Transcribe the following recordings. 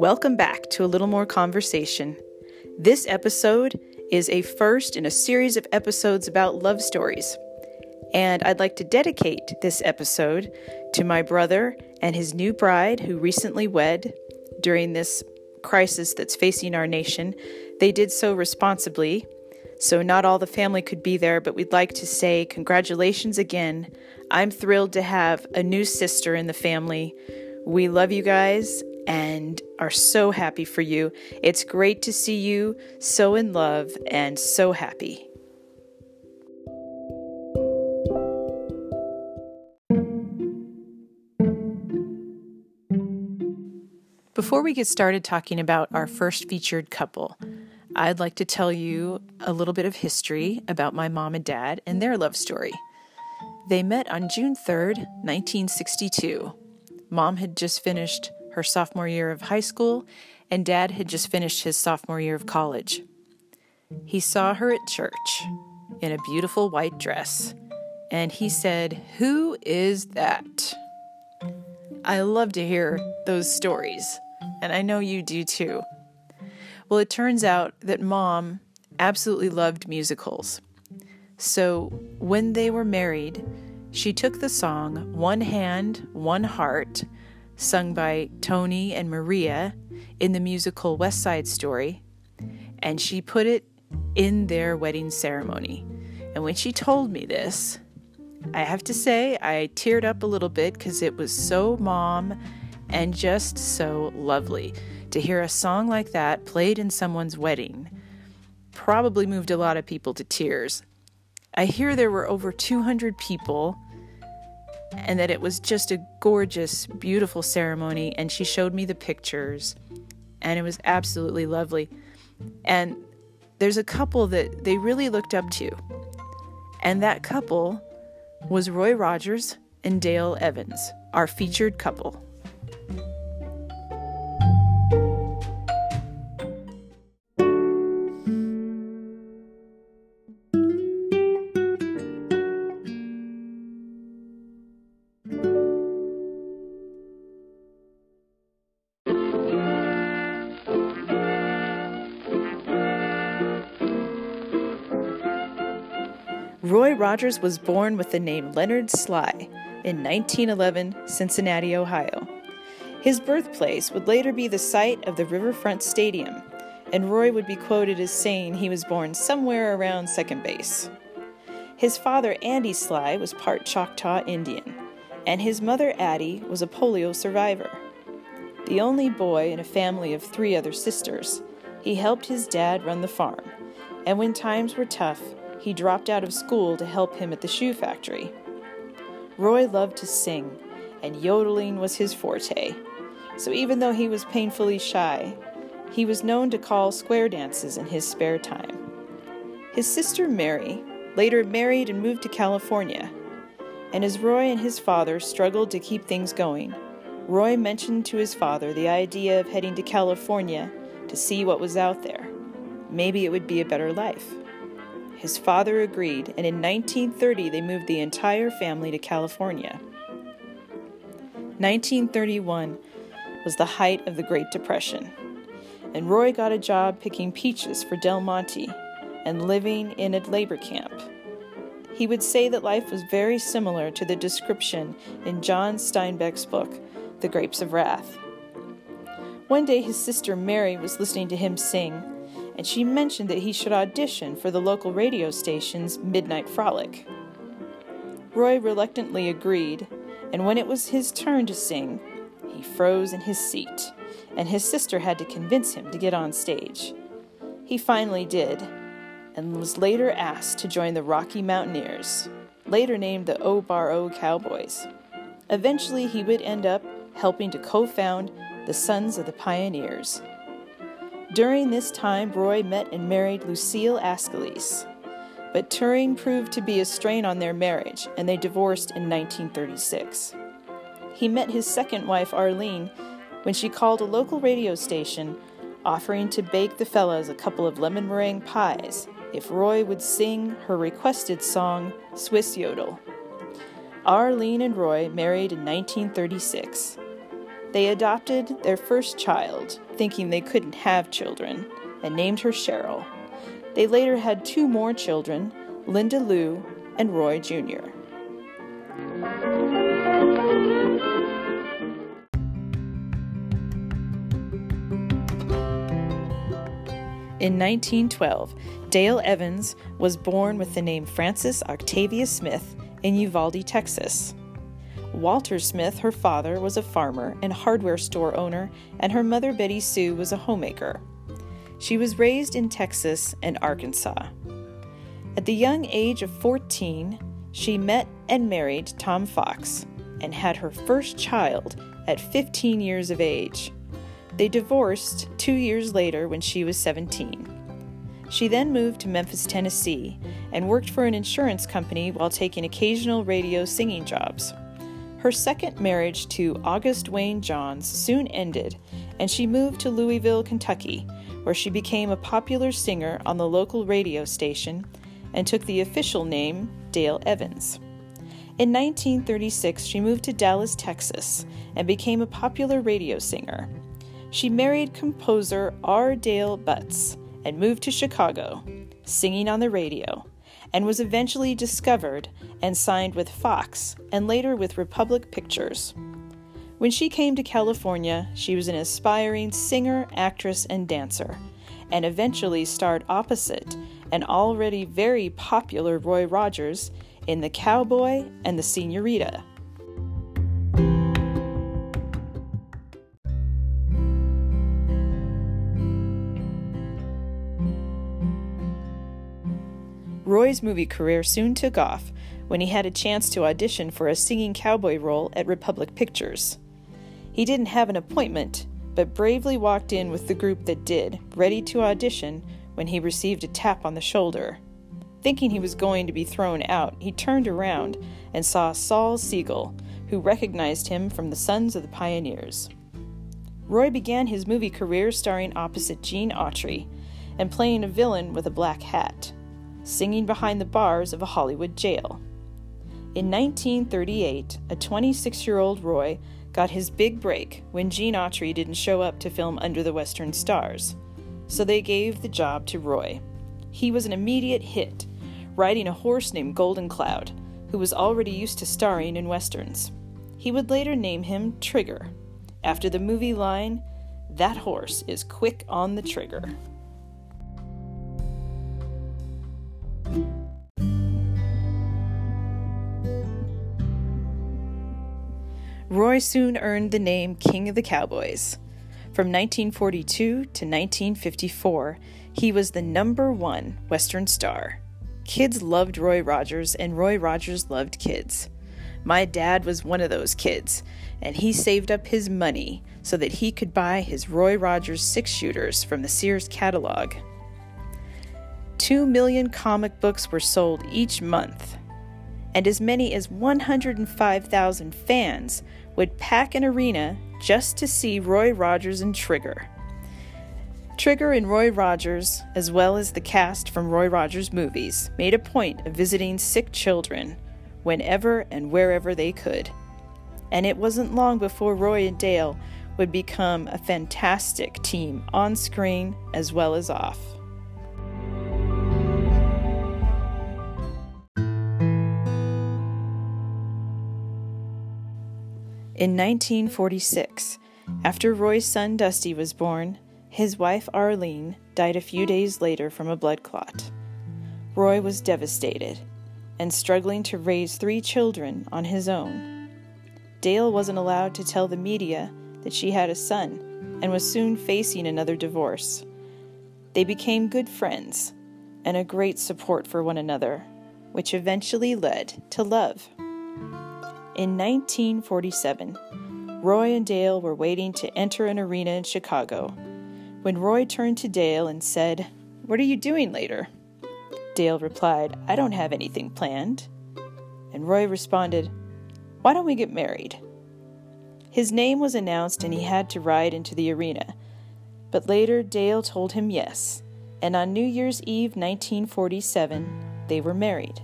Welcome back to a little more conversation. This episode is a first in a series of episodes about love stories. And I'd like to dedicate this episode to my brother and his new bride who recently wed during this crisis that's facing our nation. They did so responsibly, so not all the family could be there, but we'd like to say congratulations again. I'm thrilled to have a new sister in the family. We love you guys and are so happy for you. It's great to see you so in love and so happy. Before we get started talking about our first featured couple, I'd like to tell you a little bit of history about my mom and dad and their love story. They met on June 3rd, 1962. Mom had just finished her sophomore year of high school, and dad had just finished his sophomore year of college. He saw her at church in a beautiful white dress, and he said, Who is that? I love to hear those stories, and I know you do too. Well, it turns out that mom absolutely loved musicals. So when they were married, she took the song One Hand, One Heart sung by Tony and Maria in the musical West Side Story, and she put it in their wedding ceremony. And when she told me this, I have to say I teared up a little bit because it was so mom and just so lovely to hear a song like that played in someone's wedding. Probably moved a lot of people to tears. I hear there were over 200 people and that it was just a gorgeous, beautiful ceremony. And she showed me the pictures, and it was absolutely lovely. And there's a couple that they really looked up to, and that couple was Roy Rogers and Dale Evans, our featured couple. Rogers was born with the name Leonard Slye in 1911, Cincinnati, Ohio. His birthplace would later be the site of the Riverfront Stadium, and Roy would be quoted as saying he was born somewhere around second base. His father, Andy Slye, was part Choctaw Indian, and his mother, Addie, was a polio survivor. The only boy in a family of three other sisters, he helped his dad run the farm, and when times were tough, he dropped out of school to help him at the shoe factory. Roy loved to sing, and yodeling was his forte. So even though he was painfully shy, he was known to call square dances in his spare time. His sister Mary later married and moved to California, and as Roy and his father struggled to keep things going, Roy mentioned to his father the idea of heading to California to see what was out there. Maybe it would be a better life. His father agreed, and in 1930 they moved the entire family to California. 1931 was the height of the Great Depression, and Roy got a job picking peaches for Del Monte and living in a labor camp. He would say that life was very similar to the description in John Steinbeck's book, The Grapes of Wrath. One day his sister Mary was listening to him sing and she mentioned that he should audition for the local radio station's Midnight Frolic. Roy reluctantly agreed, and when it was his turn to sing, he froze in his seat, and his sister had to convince him to get on stage. He finally did, and was later asked to join the Rocky Mountaineers, later named the O Bar O Cowboys. Eventually, he would end up helping to co found the Sons of the Pioneers, during this time, Roy met and married Lucille Ascolese. But touring proved to be a strain on their marriage, and they divorced in 1936. He met his second wife, Arlene, when she called a local radio station offering to bake the fellas a couple of lemon meringue pies if Roy would sing her requested song, Swiss Yodel. Arlene and Roy married in 1936. They adopted their first child, thinking they couldn't have children, and named her Cheryl. They later had two more children, Linda Lou and Roy Jr. In 1912, Dale Evans was born with the name Frances Octavia Smith in Uvalde, Texas. Walter Smith, her father, was a farmer and hardware store owner, and her mother, Betty Sue, was a homemaker. She was raised in Texas and Arkansas. At the young age of 14, she met and married Tom Fox and had her first child at 15 years of age. They divorced two years later when she was 17. She then moved to Memphis, Tennessee, and worked for an insurance company while taking occasional radio singing jobs. Her second marriage to August Wayne Johns soon ended, and she moved to Louisville, Kentucky, where she became a popular singer on the local radio station and took the official name Dale Evans. In 1936, she moved to Dallas, Texas, and became a popular radio singer. She married composer R. Dale Butts and moved to Chicago, singing on the radio and was eventually discovered and signed with Fox and later with Republic Pictures. When she came to California, she was an aspiring singer, actress, and dancer, and eventually starred opposite an already very popular Roy Rogers in The Cowboy and the Senorita. Roy's movie career soon took off when he had a chance to audition for a singing cowboy role at Republic Pictures. He didn't have an appointment, but bravely walked in with the group that did, ready to audition when he received a tap on the shoulder. Thinking he was going to be thrown out, he turned around and saw Sol Siegel, who recognized him from the Sons of the Pioneers. Roy began his movie career starring opposite Gene Autry and playing a villain with a black hat singing behind the bars of a Hollywood jail. In 1938, a 26 year old Roy got his big break when Gene Autry didn't show up to film Under the Western Stars, so they gave the job to Roy. He was an immediate hit, riding a horse named Golden Cloud, who was already used to starring in westerns. He would later name him Trigger, after the movie line, That horse is quick on the trigger. Roy soon earned the name King of the Cowboys. From 1942 to 1954, he was the number one Western star. Kids loved Roy Rogers, and Roy Rogers loved kids. My dad was one of those kids, and he saved up his money so that he could buy his Roy Rogers six shooters from the Sears catalog. Two million comic books were sold each month, and as many as 105,000 fans would pack an arena just to see Roy Rogers and Trigger. Trigger and Roy Rogers, as well as the cast from Roy Rogers movies, made a point of visiting sick children whenever and wherever they could. And it wasn't long before Roy and Dale would become a fantastic team on screen as well as off. In 1946, after Roy's son Dusty was born, his wife Arlene died a few days later from a blood clot. Roy was devastated and struggling to raise three children on his own. Dale wasn't allowed to tell the media that she had a son and was soon facing another divorce. They became good friends and a great support for one another, which eventually led to love. In 1947, Roy and Dale were waiting to enter an arena in Chicago when Roy turned to Dale and said, What are you doing later? Dale replied, I don't have anything planned. And Roy responded, Why don't we get married? His name was announced and he had to ride into the arena. But later, Dale told him yes, and on New Year's Eve 1947, they were married.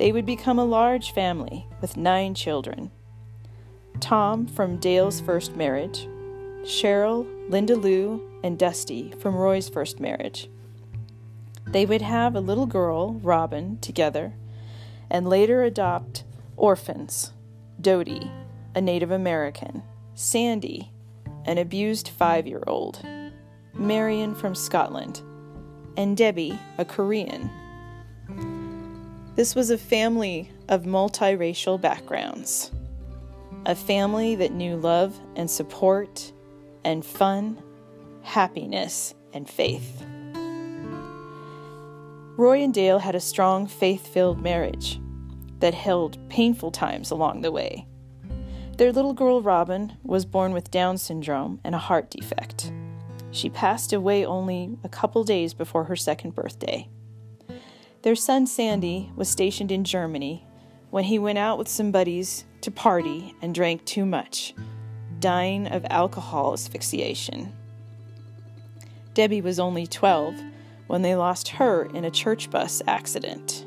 They would become a large family with nine children. Tom from Dale's first marriage, Cheryl, Linda Lou, and Dusty from Roy's first marriage. They would have a little girl, Robin, together, and later adopt orphans Dodie, a Native American, Sandy, an abused five year old, Marion from Scotland, and Debbie, a Korean. This was a family of multiracial backgrounds, a family that knew love and support and fun, happiness and faith. Roy and Dale had a strong faith filled marriage that held painful times along the way. Their little girl Robin was born with Down syndrome and a heart defect. She passed away only a couple days before her second birthday. Their son Sandy was stationed in Germany when he went out with some buddies to party and drank too much, dying of alcohol asphyxiation. Debbie was only 12 when they lost her in a church bus accident.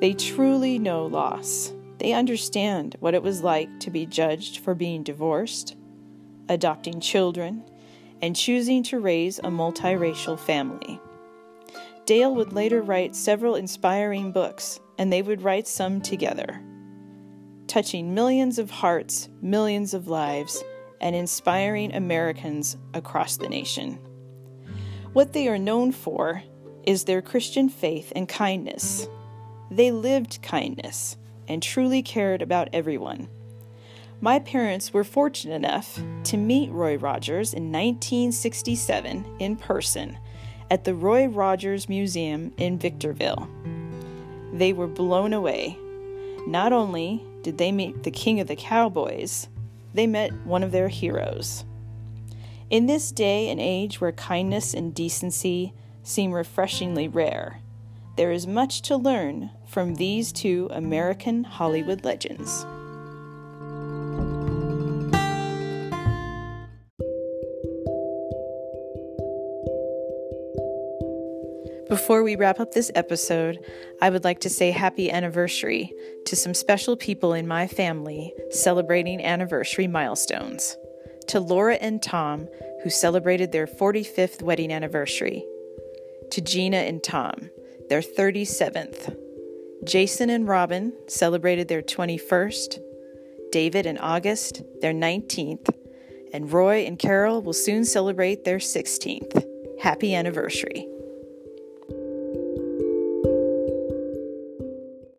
They truly know loss. They understand what it was like to be judged for being divorced, adopting children, and choosing to raise a multiracial family. Dale would later write several inspiring books, and they would write some together, touching millions of hearts, millions of lives, and inspiring Americans across the nation. What they are known for is their Christian faith and kindness. They lived kindness and truly cared about everyone. My parents were fortunate enough to meet Roy Rogers in 1967 in person at the Roy Rogers Museum in Victorville. They were blown away. Not only did they meet the king of the cowboys, they met one of their heroes. In this day and age where kindness and decency seem refreshingly rare, there is much to learn from these two American Hollywood legends. Before we wrap up this episode, I would like to say happy anniversary to some special people in my family celebrating anniversary milestones to Laura and Tom, who celebrated their 45th wedding anniversary, to Gina and Tom, their 37th. Jason and Robin celebrated their 21st, David and August, their 19th, and Roy and Carol will soon celebrate their 16th. Happy anniversary.